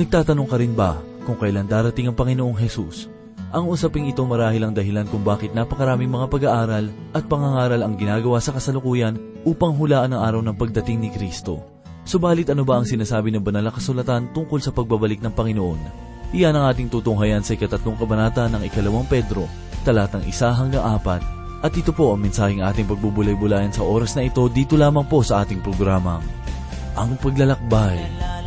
Nagtatanong ka rin ba kung kailan darating ang Panginoong Hesus? Ang usaping ito marahil ang dahilan kung bakit napakaraming mga pag-aaral at pangangaral ang ginagawa sa kasalukuyan upang hulaan ang araw ng pagdating ni Kristo. Subalit ano ba ang sinasabi ng banal na kasulatan tungkol sa pagbabalik ng Panginoon? Iyan ang ating tutunghayan sa ikatatlong kabanata ng ikalawang Pedro, talatang isa hanggang apat. At ito po ang mensaheng ating pagbubulay-bulayan sa oras na ito dito lamang po sa ating programang, Ang Paglalakbay. Lalapit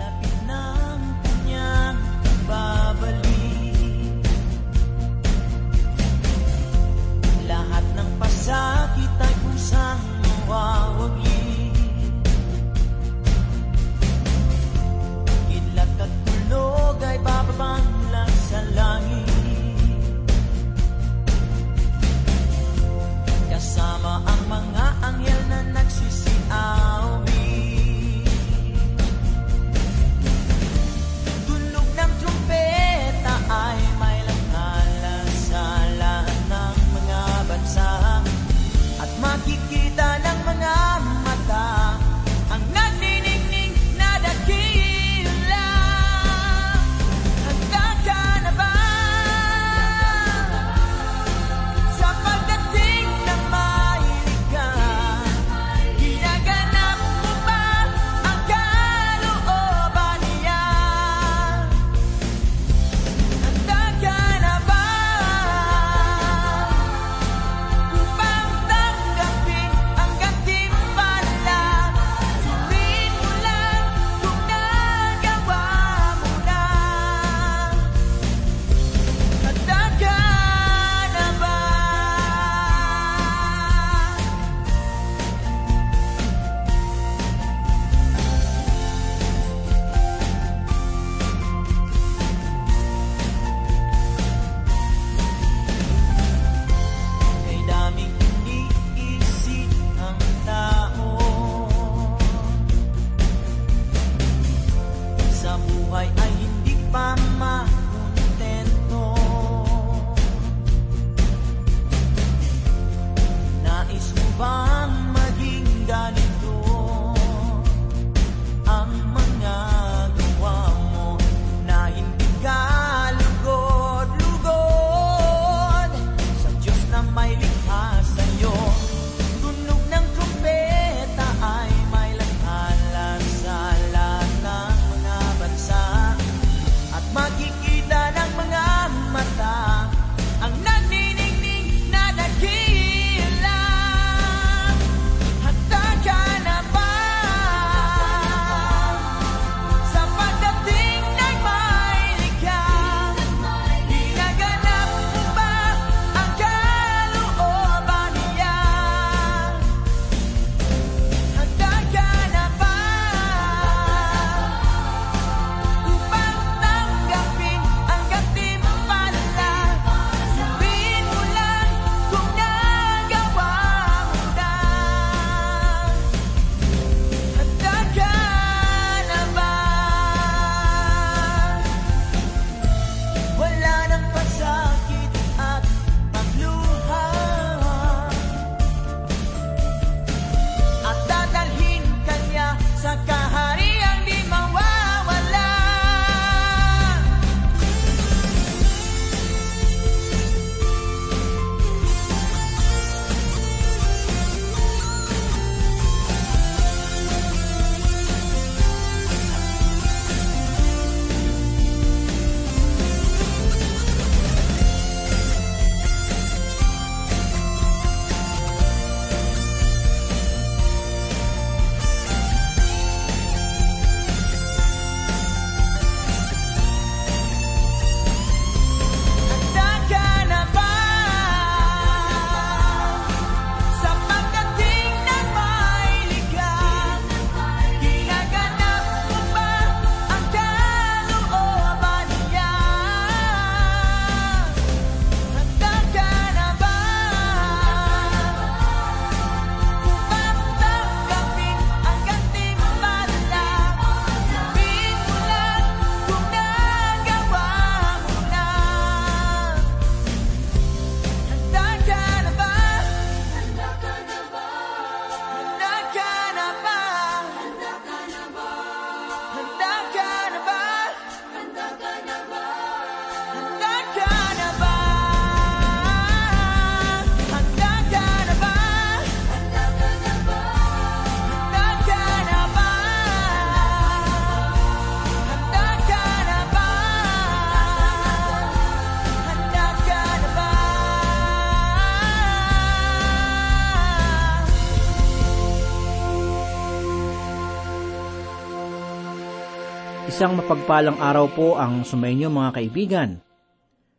Isang mapagpalang araw po ang sumainyo mga kaibigan.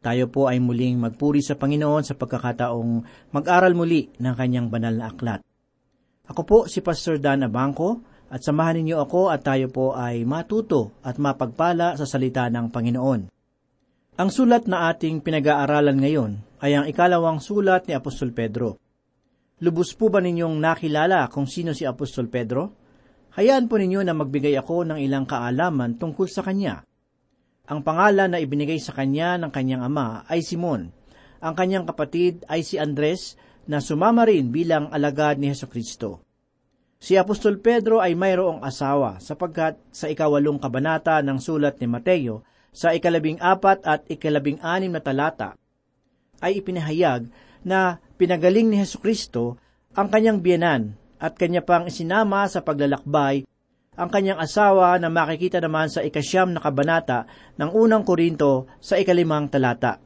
Tayo po ay muling magpuri sa Panginoon sa pagkakataong mag-aral muli ng kanyang banal na aklat. Ako po si Pastor Dan Abangco at samahan ninyo ako at tayo po ay matuto at mapagpala sa salita ng Panginoon. Ang sulat na ating pinag-aaralan ngayon ay ang ikalawang sulat ni Apostol Pedro. Lubos po ba ninyong nakilala kung sino si Apostol Pedro? Hayaan po ninyo na magbigay ako ng ilang kaalaman tungkol sa kanya. Ang pangalan na ibinigay sa kanya ng kanyang ama ay Simon. Ang kanyang kapatid ay si Andres na sumama rin bilang alagad ni Heso Kristo. Si Apostol Pedro ay mayroong asawa sapagkat sa ikawalong kabanata ng sulat ni Mateo sa ikalabing apat at ikalabing anim na talata ay ipinahayag na pinagaling ni Heso Kristo ang kanyang biyanan at kanya pang isinama sa paglalakbay ang kanyang asawa na makikita naman sa ikasyam na kabanata ng unang Korinto sa ikalimang talata.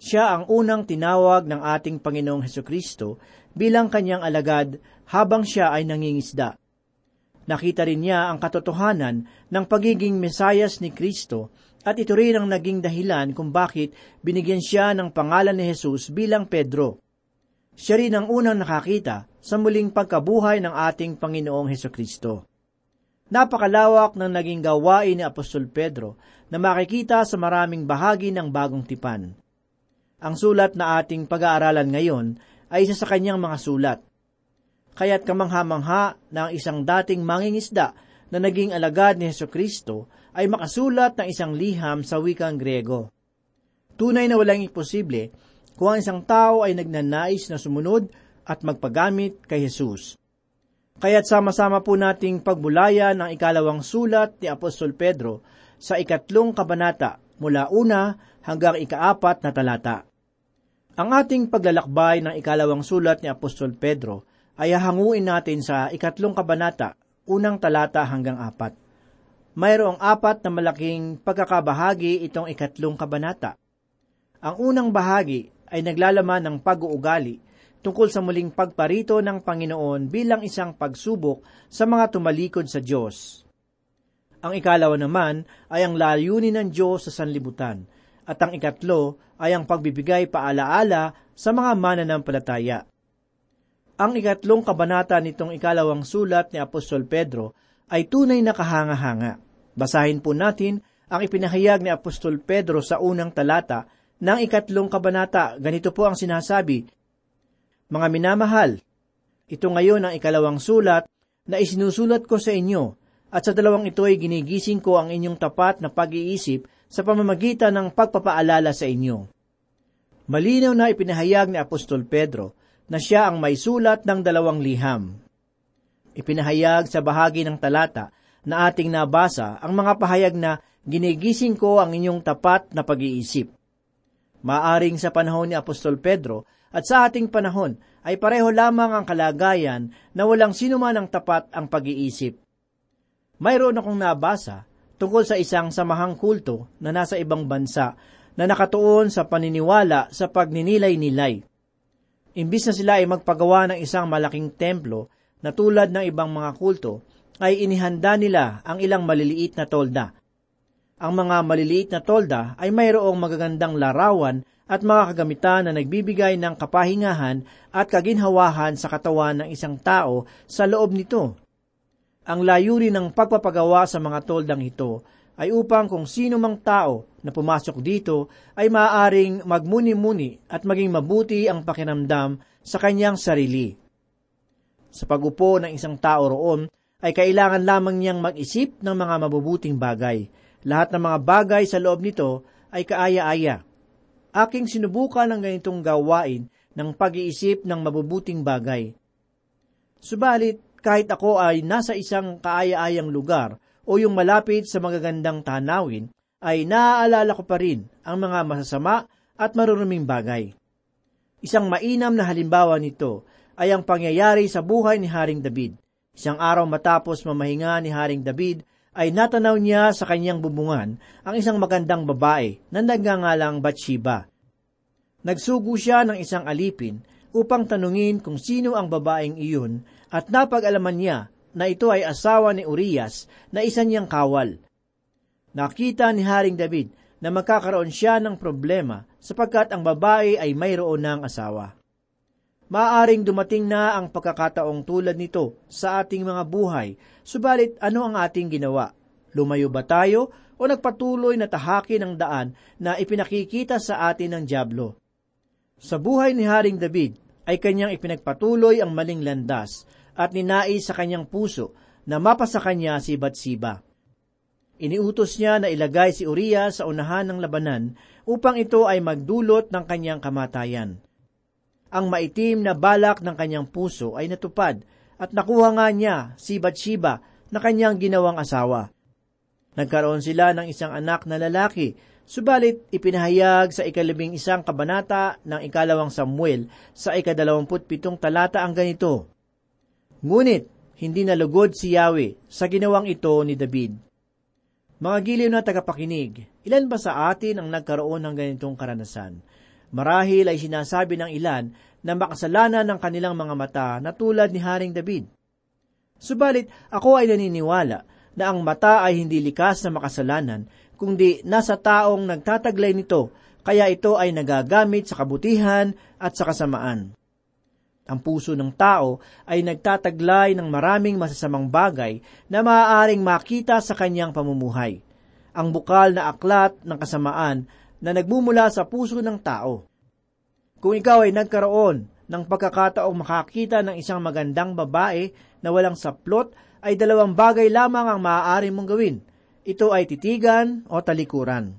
Siya ang unang tinawag ng ating Panginoong Heso Kristo bilang kanyang alagad habang siya ay nangingisda. Nakita rin niya ang katotohanan ng pagiging mesayas ni Kristo at ito rin ang naging dahilan kung bakit binigyan siya ng pangalan ni Jesus bilang Pedro. Siya rin ang unang nakakita sa muling pagkabuhay ng ating Panginoong Heso Kristo. Napakalawak ng naging gawain ni Apostol Pedro na makikita sa maraming bahagi ng bagong tipan. Ang sulat na ating pag-aaralan ngayon ay isa sa kanyang mga sulat. Kaya't kamangha-mangha na ang isang dating mangingisda na naging alagad ni Heso Kristo ay makasulat ng isang liham sa wikang Grego. Tunay na walang imposible kung ang isang tao ay nagnanais na sumunod at magpagamit kay Jesus. Kaya't sama-sama po nating pagbulaya ng ikalawang sulat ni Apostol Pedro sa ikatlong kabanata mula una hanggang ikaapat na talata. Ang ating paglalakbay ng ikalawang sulat ni Apostol Pedro ay hahanguin natin sa ikatlong kabanata, unang talata hanggang apat. Mayroong apat na malaking pagkakabahagi itong ikatlong kabanata. Ang unang bahagi ay naglalaman ng pag-uugali tungkol sa muling pagparito ng Panginoon bilang isang pagsubok sa mga tumalikod sa Diyos. Ang ikalawa naman ay ang layunin ng Diyos sa sanlibutan, at ang ikatlo ay ang pagbibigay paalaala sa mga mananampalataya. Ang ikatlong kabanata nitong ikalawang sulat ni Apostol Pedro ay tunay na kahanga-hanga. Basahin po natin ang ipinahayag ni Apostol Pedro sa unang talata ng ikatlong kabanata, ganito po ang sinasabi, Mga minamahal, ito ngayon ang ikalawang sulat na isinusulat ko sa inyo, at sa dalawang ito ay ginigising ko ang inyong tapat na pag-iisip sa pamamagitan ng pagpapaalala sa inyo. Malinaw na ipinahayag ni Apostol Pedro na siya ang may sulat ng dalawang liham. Ipinahayag sa bahagi ng talata na ating nabasa ang mga pahayag na ginigising ko ang inyong tapat na pag-iisip. Maaring sa panahon ni Apostol Pedro at sa ating panahon ay pareho lamang ang kalagayan na walang sino man ang tapat ang pag-iisip. Mayroon akong nabasa tungkol sa isang samahang kulto na nasa ibang bansa na nakatuon sa paniniwala sa pagninilay-nilay. Imbis na sila ay magpagawa ng isang malaking templo na tulad ng ibang mga kulto, ay inihanda nila ang ilang maliliit na tolda ang mga maliliit na tolda ay mayroong magagandang larawan at mga kagamitan na nagbibigay ng kapahingahan at kaginhawahan sa katawan ng isang tao sa loob nito. Ang layunin ng pagpapagawa sa mga toldang ito ay upang kung sino mang tao na pumasok dito ay maaaring magmuni-muni at maging mabuti ang pakinamdam sa kanyang sarili. Sa pagupo ng isang tao roon ay kailangan lamang niyang mag-isip ng mga mabubuting bagay – lahat ng mga bagay sa loob nito ay kaaya-aya. Aking sinubukan ang ganitong gawain ng pag-iisip ng mabubuting bagay. Subalit, kahit ako ay nasa isang kaaya-ayang lugar o yung malapit sa magagandang tanawin, ay naaalala ko pa rin ang mga masasama at maruruming bagay. Isang mainam na halimbawa nito ay ang pangyayari sa buhay ni Haring David. Isang araw matapos mamahinga ni Haring David ay natanaw niya sa kanyang bubungan ang isang magandang babae na nagngangalang Bathsheba. Nagsugo siya ng isang alipin upang tanungin kung sino ang babaeng iyon at napag-alaman niya na ito ay asawa ni Urias na isa niyang kawal. Nakita ni Haring David na magkakaroon siya ng problema sapagkat ang babae ay mayroon ng asawa. Maaring dumating na ang pagkakataong tulad nito sa ating mga buhay, subalit ano ang ating ginawa? Lumayo ba tayo o nagpatuloy na tahakin ang daan na ipinakikita sa atin ng Diablo? Sa buhay ni Haring David ay kanyang ipinagpatuloy ang maling landas at ninais sa kanyang puso na mapasa kanya si Batsiba. Iniutos niya na ilagay si Uriah sa unahan ng labanan upang ito ay magdulot ng kanyang kamatayan ang maitim na balak ng kanyang puso ay natupad at nakuha nga niya si Bathsheba na kanyang ginawang asawa. Nagkaroon sila ng isang anak na lalaki, subalit ipinahayag sa ikalabing isang kabanata ng ikalawang Samuel sa ikadalawamput pitong talata ang ganito. Ngunit, hindi nalugod si Yahweh sa ginawang ito ni David. Mga giliw na tagapakinig, ilan ba sa atin ang nagkaroon ng ganitong karanasan? Marahil ay sinasabi ng ilan na makasalanan ng kanilang mga mata na tulad ni Haring David. Subalit ako ay naniniwala na ang mata ay hindi likas na makasalanan, kundi nasa taong nagtataglay nito, kaya ito ay nagagamit sa kabutihan at sa kasamaan. Ang puso ng tao ay nagtataglay ng maraming masasamang bagay na maaaring makita sa kanyang pamumuhay. Ang bukal na aklat ng kasamaan na nagmumula sa puso ng tao. Kung ikaw ay nagkaroon ng pagkakataong makakita ng isang magandang babae na walang saplot, ay dalawang bagay lamang ang maaari mong gawin. Ito ay titigan o talikuran.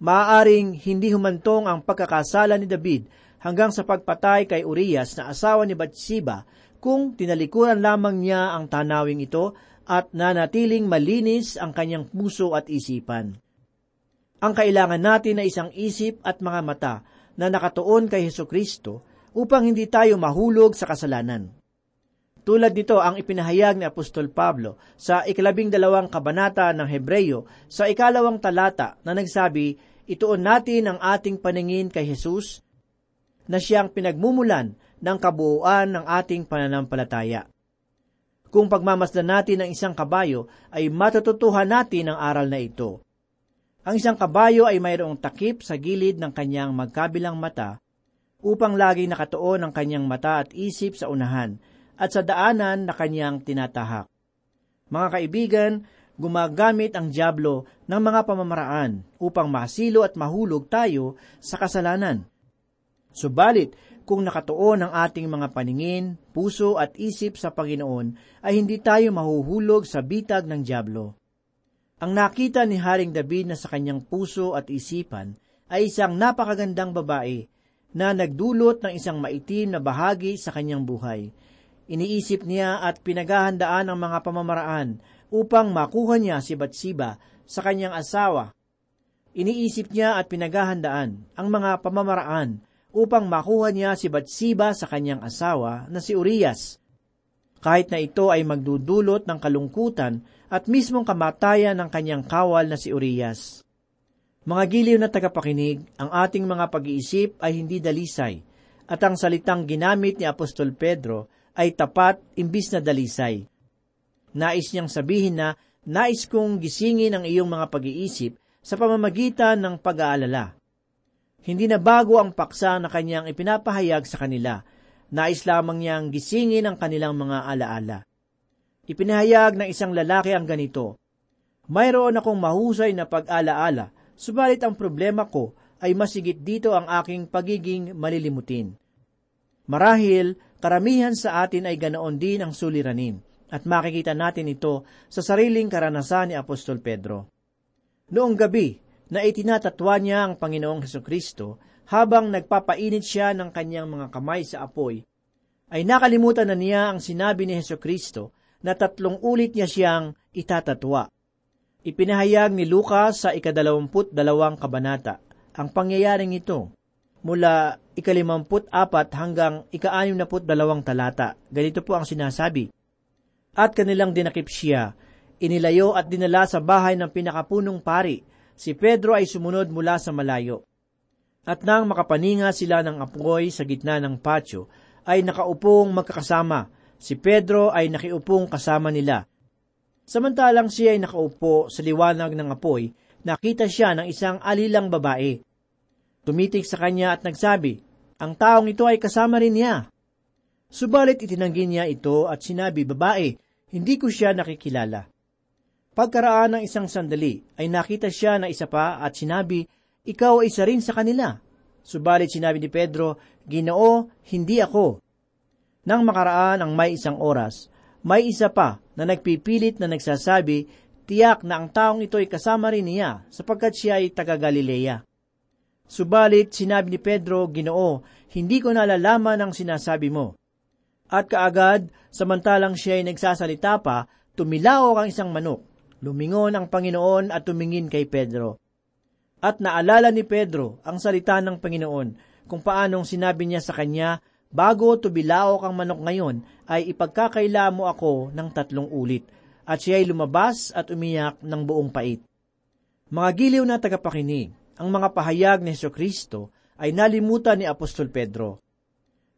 Maaaring hindi humantong ang pagkakasala ni David hanggang sa pagpatay kay Urias na asawa ni Bathsheba kung tinalikuran lamang niya ang tanawing ito at nanatiling malinis ang kanyang puso at isipan. Ang kailangan natin ay isang isip at mga mata na nakatuon kay Heso Kristo upang hindi tayo mahulog sa kasalanan. Tulad nito ang ipinahayag ni Apostol Pablo sa ikalabing dalawang kabanata ng Hebreyo sa ikalawang talata na nagsabi, Ituon natin ang ating paningin kay Jesus na siyang pinagmumulan ng kabuuan ng ating pananampalataya. Kung pagmamasdan natin ang isang kabayo, ay matututuhan natin ang aral na ito. Ang isang kabayo ay mayroong takip sa gilid ng kanyang magkabilang mata upang laging nakatuon ang kanyang mata at isip sa unahan at sa daanan na kanyang tinatahak. Mga kaibigan, gumagamit ang Diablo ng mga pamamaraan upang masilo at mahulog tayo sa kasalanan. Subalit, kung nakatuon ang ating mga paningin, puso at isip sa Panginoon, ay hindi tayo mahuhulog sa bitag ng Diablo. Ang nakita ni Haring David na sa kanyang puso at isipan ay isang napakagandang babae na nagdulot ng isang maitim na bahagi sa kanyang buhay. Iniisip niya at pinaghahandaan ang mga pamamaraan upang makuha niya si Batsiba sa kanyang asawa. Iniisip niya at pinaghahandaan ang mga pamamaraan upang makuha niya si Batsiba sa kanyang asawa na si Urias. Kahit na ito ay magdudulot ng kalungkutan at mismong kamatayan ng kanyang kawal na si Urias. Mga giliw na tagapakinig, ang ating mga pag-iisip ay hindi dalisay, at ang salitang ginamit ni Apostol Pedro ay tapat imbis na dalisay. Nais niyang sabihin na nais kong gisingin ang iyong mga pag-iisip sa pamamagitan ng pag-aalala. Hindi na bago ang paksa na kanyang ipinapahayag sa kanila. Nais lamang niyang gisingin ang kanilang mga alaala. Ipinahayag ng isang lalaki ang ganito, Mayroon akong mahusay na pag-alaala, subalit ang problema ko ay masigit dito ang aking pagiging malilimutin. Marahil, karamihan sa atin ay ganoon din ang suliranin, at makikita natin ito sa sariling karanasan ni Apostol Pedro. Noong gabi, na itinatatwa niya ang Panginoong Heso Kristo habang nagpapainit siya ng kanyang mga kamay sa apoy, ay nakalimutan na niya ang sinabi ni Heso Kristo na tatlong ulit niya siyang itatatwa. Ipinahayag ni Lucas sa ikadalawamput dalawang kabanata ang pangyayaring ito mula ikalimamput apat hanggang ikaanim na dalawang talata. Ganito po ang sinasabi. At kanilang dinakip siya, inilayo at dinala sa bahay ng pinakapunong pari. Si Pedro ay sumunod mula sa malayo. At nang makapaninga sila ng apoy sa gitna ng patio, ay nakaupong magkakasama Si Pedro ay nakiupong kasama nila. Samantalang siya ay nakaupo sa liwanag ng apoy, nakita siya ng isang alilang babae. Tumitik sa kanya at nagsabi, ang taong ito ay kasama rin niya. Subalit itinanggi niya ito at sinabi, babae, hindi ko siya nakikilala. Pagkaraan ng isang sandali, ay nakita siya na isa pa at sinabi, ikaw ay isa rin sa kanila. Subalit sinabi ni Pedro, Ginoo, hindi ako. Nang makaraan ang may isang oras, may isa pa na nagpipilit na nagsasabi, tiyak na ang taong ito ay kasama rin niya sapagkat siya ay taga Galilea. Subalit sinabi ni Pedro, Ginoo, hindi ko nalalaman ang sinasabi mo. At kaagad, samantalang siya ay nagsasalita pa, tumilaok ang isang manok. Lumingon ang Panginoon at tumingin kay Pedro. At naalala ni Pedro ang salita ng Panginoon kung paanong sinabi niya sa kanya, Bago tubilaok ang manok ngayon, ay ipagkakaila mo ako ng tatlong ulit. At siya ay lumabas at umiyak ng buong pait. Mga giliw na tagapakinig, ang mga pahayag ni Yeso Kristo ay nalimutan ni Apostol Pedro.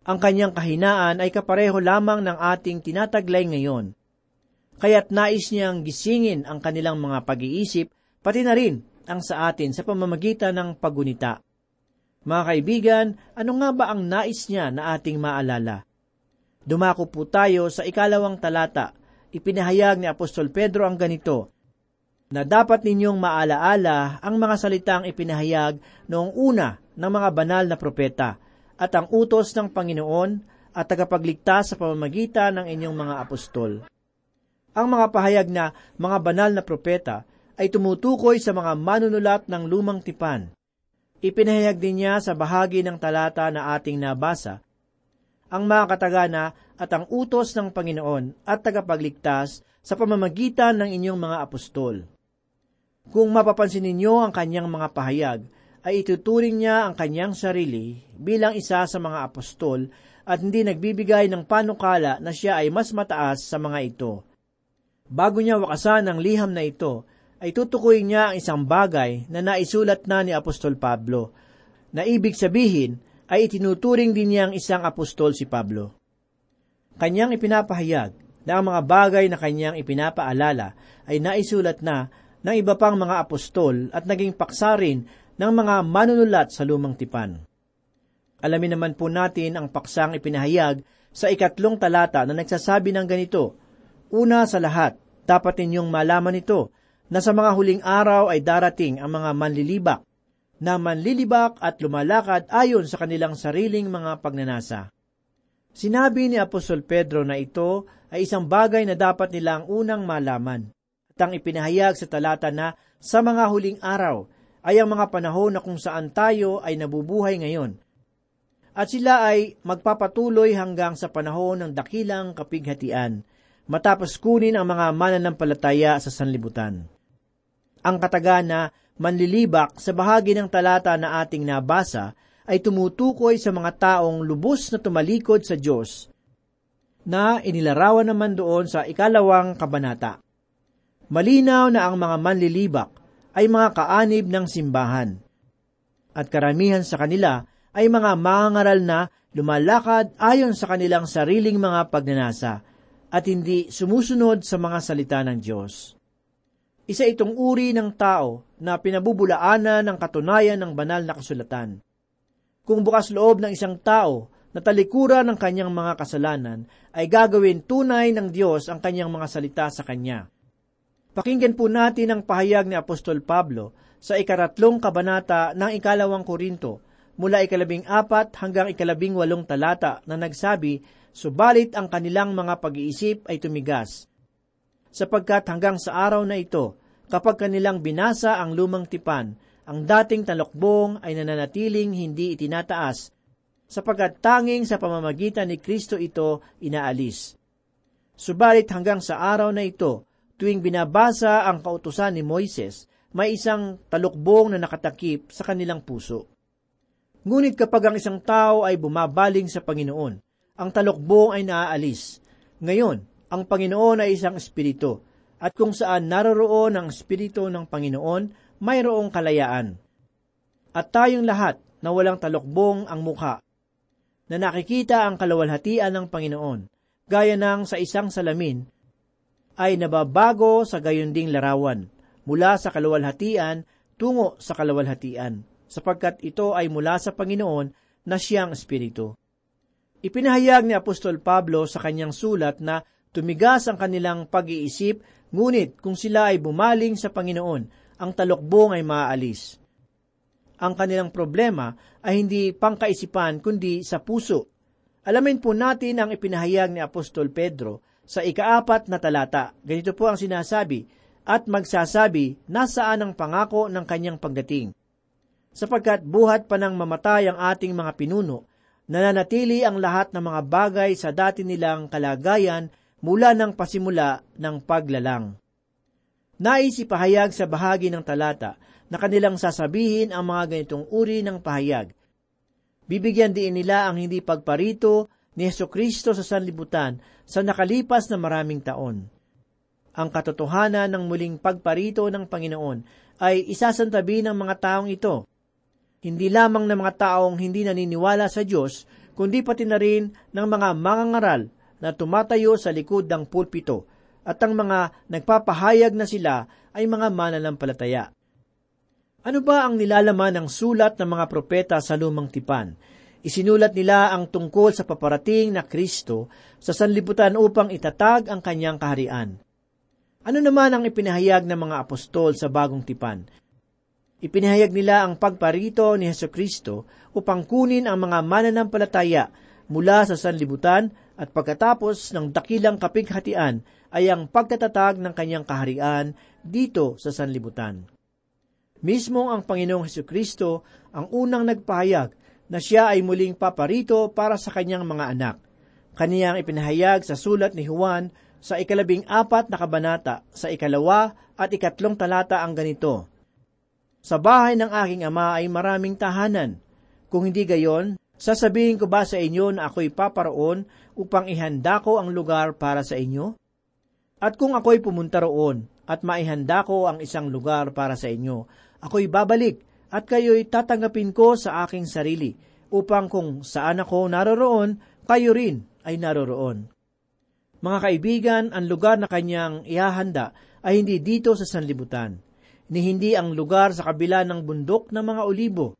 Ang kanyang kahinaan ay kapareho lamang ng ating tinataglay ngayon. Kaya't nais niyang gisingin ang kanilang mga pag-iisip, pati na rin ang sa atin sa pamamagitan ng pagunita. Mga kaibigan, ano nga ba ang nais niya na ating maalala? Dumako po tayo sa ikalawang talata. Ipinahayag ni Apostol Pedro ang ganito, na dapat ninyong maalaala ang mga salitang ipinahayag noong una ng mga banal na propeta at ang utos ng Panginoon at tagapagligtas sa pamamagitan ng inyong mga apostol. Ang mga pahayag na mga banal na propeta ay tumutukoy sa mga manunulat ng lumang tipan Ipinahayag din niya sa bahagi ng talata na ating nabasa, ang mga katagana at ang utos ng Panginoon at tagapagligtas sa pamamagitan ng inyong mga apostol. Kung mapapansin ninyo ang kanyang mga pahayag, ay ituturing niya ang kanyang sarili bilang isa sa mga apostol at hindi nagbibigay ng panukala na siya ay mas mataas sa mga ito. Bago niya wakasan ang liham na ito, ay tutukoy niya ang isang bagay na naisulat na ni Apostol Pablo, na ibig sabihin ay itinuturing din niyang isang apostol si Pablo. Kanyang ipinapahayag na ang mga bagay na kanyang ipinapaalala ay naisulat na ng iba pang mga apostol at naging paksa rin ng mga manunulat sa lumang tipan. Alamin naman po natin ang paksang ipinahayag sa ikatlong talata na nagsasabi ng ganito, Una sa lahat, dapat ninyong malaman ito na sa mga huling araw ay darating ang mga manlilibak, na manlilibak at lumalakad ayon sa kanilang sariling mga pagnanasa. Sinabi ni Apostol Pedro na ito ay isang bagay na dapat nilang unang malaman. At ang ipinahayag sa talata na sa mga huling araw ay ang mga panahon na kung saan tayo ay nabubuhay ngayon. At sila ay magpapatuloy hanggang sa panahon ng dakilang kapighatian, matapos kunin ang mga mananampalataya sa sanlibutan. Ang katagana manlilibak sa bahagi ng talata na ating nabasa ay tumutukoy sa mga taong lubos na tumalikod sa Diyos na inilarawan naman doon sa ikalawang kabanata. Malinaw na ang mga manlilibak ay mga kaanib ng simbahan. At karamihan sa kanila ay mga mangaral na lumalakad ayon sa kanilang sariling mga pagnanasa at hindi sumusunod sa mga salita ng Diyos. Isa itong uri ng tao na pinabubulaanan ng katunayan ng banal na kasulatan. Kung bukas loob ng isang tao na talikuran ng kanyang mga kasalanan, ay gagawin tunay ng Diyos ang kanyang mga salita sa kanya. Pakinggan po natin ang pahayag ni Apostol Pablo sa ikaratlong kabanata ng ikalawang Korinto, mula ikalabing apat hanggang ikalabing walong talata na nagsabi, Subalit ang kanilang mga pag-iisip ay tumigas, sapagkat hanggang sa araw na ito, kapag kanilang binasa ang lumang tipan, ang dating talokbong ay nananatiling hindi itinataas, sapagkat tanging sa pamamagitan ni Kristo ito inaalis. Subalit hanggang sa araw na ito, tuwing binabasa ang kautusan ni Moises, may isang talukbong na nakatakip sa kanilang puso. Ngunit kapag ang isang tao ay bumabaling sa Panginoon, ang talukbong ay naaalis. Ngayon, ang Panginoon ay isang espiritu, at kung saan naroroon ang Espiritu ng Panginoon, mayroong kalayaan. At tayong lahat na walang talokbong ang mukha, na nakikita ang kalawalhatian ng Panginoon, gaya ng sa isang salamin, ay nababago sa gayunding larawan, mula sa kaluwalhatian tungo sa kaluwalhatian, sapagkat ito ay mula sa Panginoon na siyang Espiritu. Ipinahayag ni Apostol Pablo sa kanyang sulat na tumigas ang kanilang pag-iisip, ngunit kung sila ay bumaling sa Panginoon, ang talokbong ay maaalis. Ang kanilang problema ay hindi pangkaisipan kundi sa puso. Alamin po natin ang ipinahayag ni Apostol Pedro sa ikaapat na talata. Ganito po ang sinasabi, at magsasabi nasaan ang pangako ng kanyang pagdating. Sapagkat buhat pa ng mamatay ang ating mga pinuno, nananatili ang lahat ng mga bagay sa dati nilang kalagayan mula ng pasimula ng paglalang. Nais ipahayag sa bahagi ng talata na kanilang sasabihin ang mga ganitong uri ng pahayag. Bibigyan din nila ang hindi pagparito ni Yeso Kristo sa sanlibutan sa nakalipas na maraming taon. Ang katotohanan ng muling pagparito ng Panginoon ay isasantabi ng mga taong ito hindi lamang ng mga taong hindi naniniwala sa Diyos, kundi pati na rin ng mga mangangaral na tumatayo sa likod ng pulpito at ang mga nagpapahayag na sila ay mga mananampalataya. Ano ba ang nilalaman ng sulat ng mga propeta sa lumang tipan? Isinulat nila ang tungkol sa paparating na Kristo sa sanlibutan upang itatag ang kanyang kaharian. Ano naman ang ipinahayag ng mga apostol sa bagong tipan? Ipinahayag nila ang pagparito ni Heso Kristo upang kunin ang mga mananampalataya mula sa sanlibutan at pagkatapos ng dakilang kapighatian ay ang pagtatatag ng kanyang kaharian dito sa sanlibutan. Mismo ang Panginoong Heso Kristo ang unang nagpahayag na siya ay muling paparito para sa kanyang mga anak. Kaniyang ipinahayag sa sulat ni Juan sa ikalabing apat na kabanata sa ikalawa at ikatlong talata ang ganito, sa bahay ng aking ama ay maraming tahanan. Kung hindi gayon, sasabihin ko ba sa inyo na ako'y paparoon upang ihanda ko ang lugar para sa inyo? At kung ako'y pumunta roon at maihanda ko ang isang lugar para sa inyo, ako'y babalik at kayo'y tatanggapin ko sa aking sarili, upang kung saan ako naroroon, kayo rin ay naroroon. Mga kaibigan, ang lugar na kanyang ihahanda ay hindi dito sa sanlibutan ni hindi ang lugar sa kabila ng bundok ng mga olibo.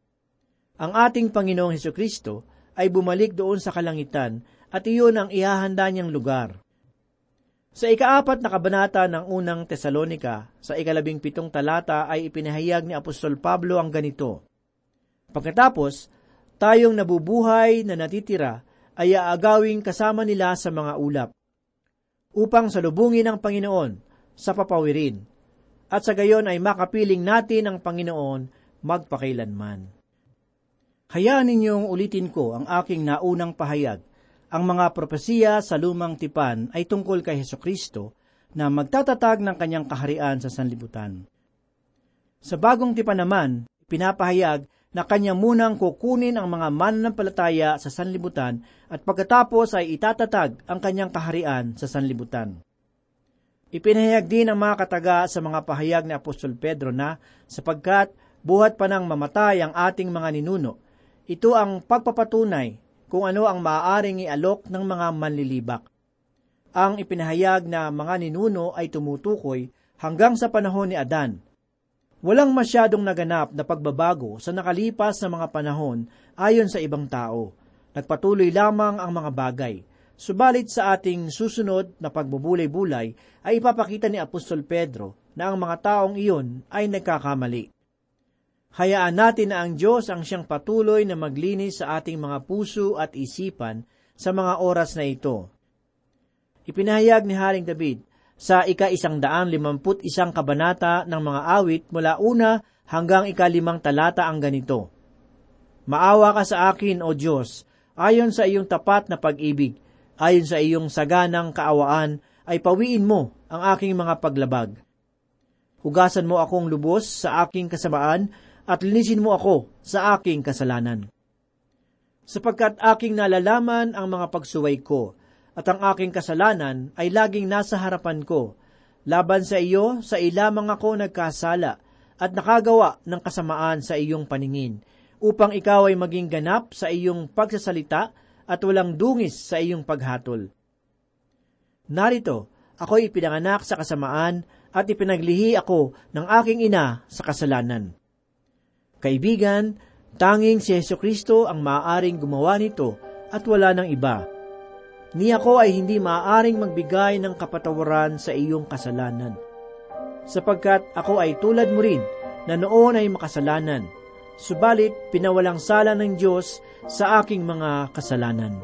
Ang ating Panginoong Heso Kristo ay bumalik doon sa kalangitan at iyon ang ihahanda niyang lugar. Sa ikaapat na kabanata ng unang Tesalonika, sa ikalabing pitong talata ay ipinahayag ni Apostol Pablo ang ganito, Pagkatapos, tayong nabubuhay na natitira ay aagawing kasama nila sa mga ulap, upang salubungin ang Panginoon sa papawirin at sa gayon ay makapiling natin ang Panginoon magpakailanman. Hayaan ninyong ulitin ko ang aking naunang pahayag. Ang mga propesiya sa lumang tipan ay tungkol kay Heso Kristo na magtatatag ng kanyang kaharian sa sanlibutan. Sa bagong tipan naman, pinapahayag na kanya munang kukunin ang mga mananampalataya sa sanlibutan at pagkatapos ay itatatag ang kanyang kaharian sa sanlibutan. Ipinahayag din ang mga kataga sa mga pahayag ni Apostol Pedro na sapagkat buhat pa nang mamatay ang ating mga ninuno, ito ang pagpapatunay kung ano ang maaaring ialok ng mga manlilibak. Ang ipinahayag na mga ninuno ay tumutukoy hanggang sa panahon ni Adan. Walang masyadong naganap na pagbabago sa nakalipas na mga panahon ayon sa ibang tao. Nagpatuloy lamang ang mga bagay – Subalit sa ating susunod na pagbubulay-bulay ay ipapakita ni Apostol Pedro na ang mga taong iyon ay nagkakamali. Hayaan natin na ang Diyos ang siyang patuloy na maglinis sa ating mga puso at isipan sa mga oras na ito. Ipinahayag ni Haring David sa ika-isang daan limamput isang kabanata ng mga awit mula una hanggang ikalimang talata ang ganito. Maawa ka sa akin, O Diyos, ayon sa iyong tapat na pag-ibig, ayon sa iyong saganang kaawaan, ay pawiin mo ang aking mga paglabag. Hugasan mo akong lubos sa aking kasamaan at linisin mo ako sa aking kasalanan. Sapagkat aking nalalaman ang mga pagsuway ko, at ang aking kasalanan ay laging nasa harapan ko. Laban sa iyo, sa ilamang ako nagkasala, at nakagawa ng kasamaan sa iyong paningin, upang ikaw ay maging ganap sa iyong pagsasalita at walang dungis sa iyong paghatol. Narito, ako'y ipinanganak sa kasamaan at ipinaglihi ako ng aking ina sa kasalanan. Kaibigan, tanging si Yesu Kristo ang maaaring gumawa nito at wala ng iba. Ni ako ay hindi maaaring magbigay ng kapatawaran sa iyong kasalanan. Sapagkat ako ay tulad mo rin na noon ay makasalanan, subalit pinawalang sala ng Diyos sa aking mga kasalanan.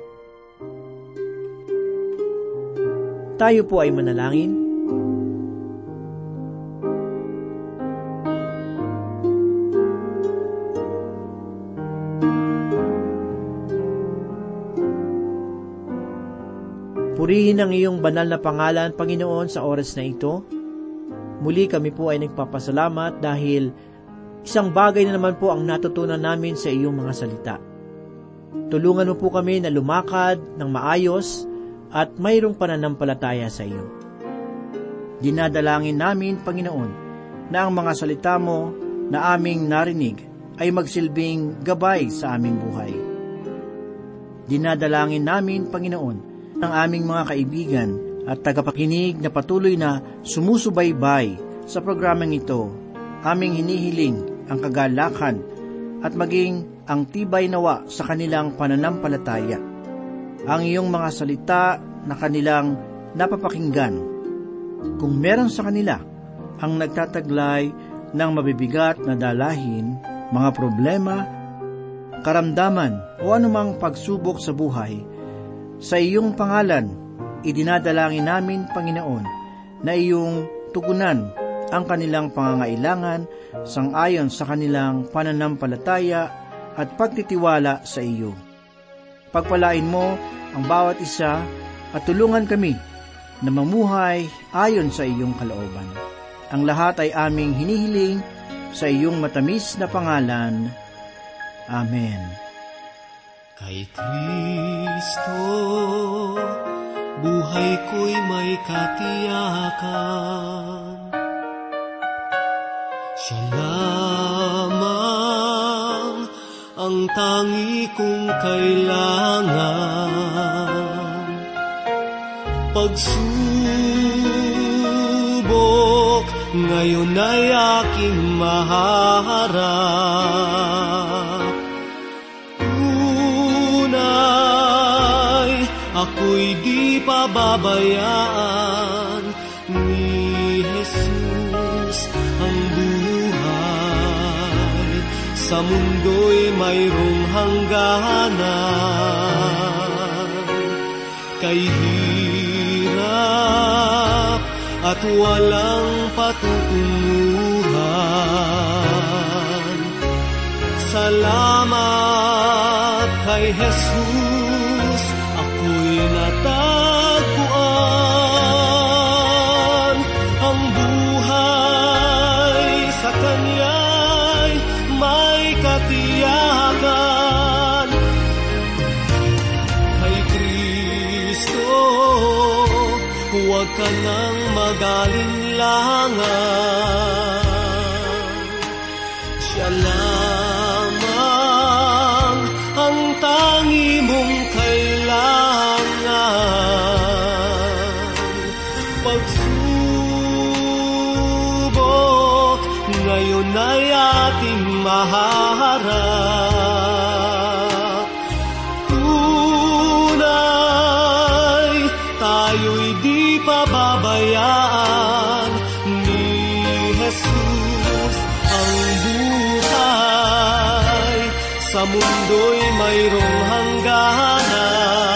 Tayo po ay manalangin. Purihin ang iyong banal na pangalan, Panginoon, sa oras na ito. Muli kami po ay nagpapasalamat dahil isang bagay na naman po ang natutunan namin sa iyong mga salita. Tulungan mo po kami na lumakad ng maayos at mayroong pananampalataya sa iyo. Dinadalangin namin, Panginoon, na ang mga salita mo na aming narinig ay magsilbing gabay sa aming buhay. Dinadalangin namin, Panginoon, ng aming mga kaibigan at tagapakinig na patuloy na sumusubaybay sa programang ito. Aming hinihiling ang kagalakan at maging ang tibay nawa sa kanilang pananampalataya ang iyong mga salita na kanilang napapakinggan. Kung meron sa kanila ang nagtataglay ng mabibigat na dalahin, mga problema, karamdaman o anumang pagsubok sa buhay, sa iyong pangalan, idinadalangin namin, Panginoon, na iyong tugunan ang kanilang pangangailangan sangayon sa kanilang pananampalataya at pagtitiwala sa iyo. Pagpalain mo ang bawat isa at tulungan kami na mamuhay ayon sa iyong kalooban. Ang lahat ay aming hinihiling sa iyong matamis na pangalan. Amen. Kay Kristo, buhay ko'y may katiyakan. Siya lamang ang tangi kong kailangan. Pagsubok, ngayon ay aking maharap. Pababayaan ni Jesus ang buhay. Sa mundo'y mayroong hangganan. Kay hirap at walang patutunguhan. Salamat kay Jesus, ka nang magalinlangan. Siya lamang ang tangi mong kailangan. Pagsubok, ngayon ay ating maharap. Pababayaan ni Jesus ang buhay sa mundo'y mayroong hangganan.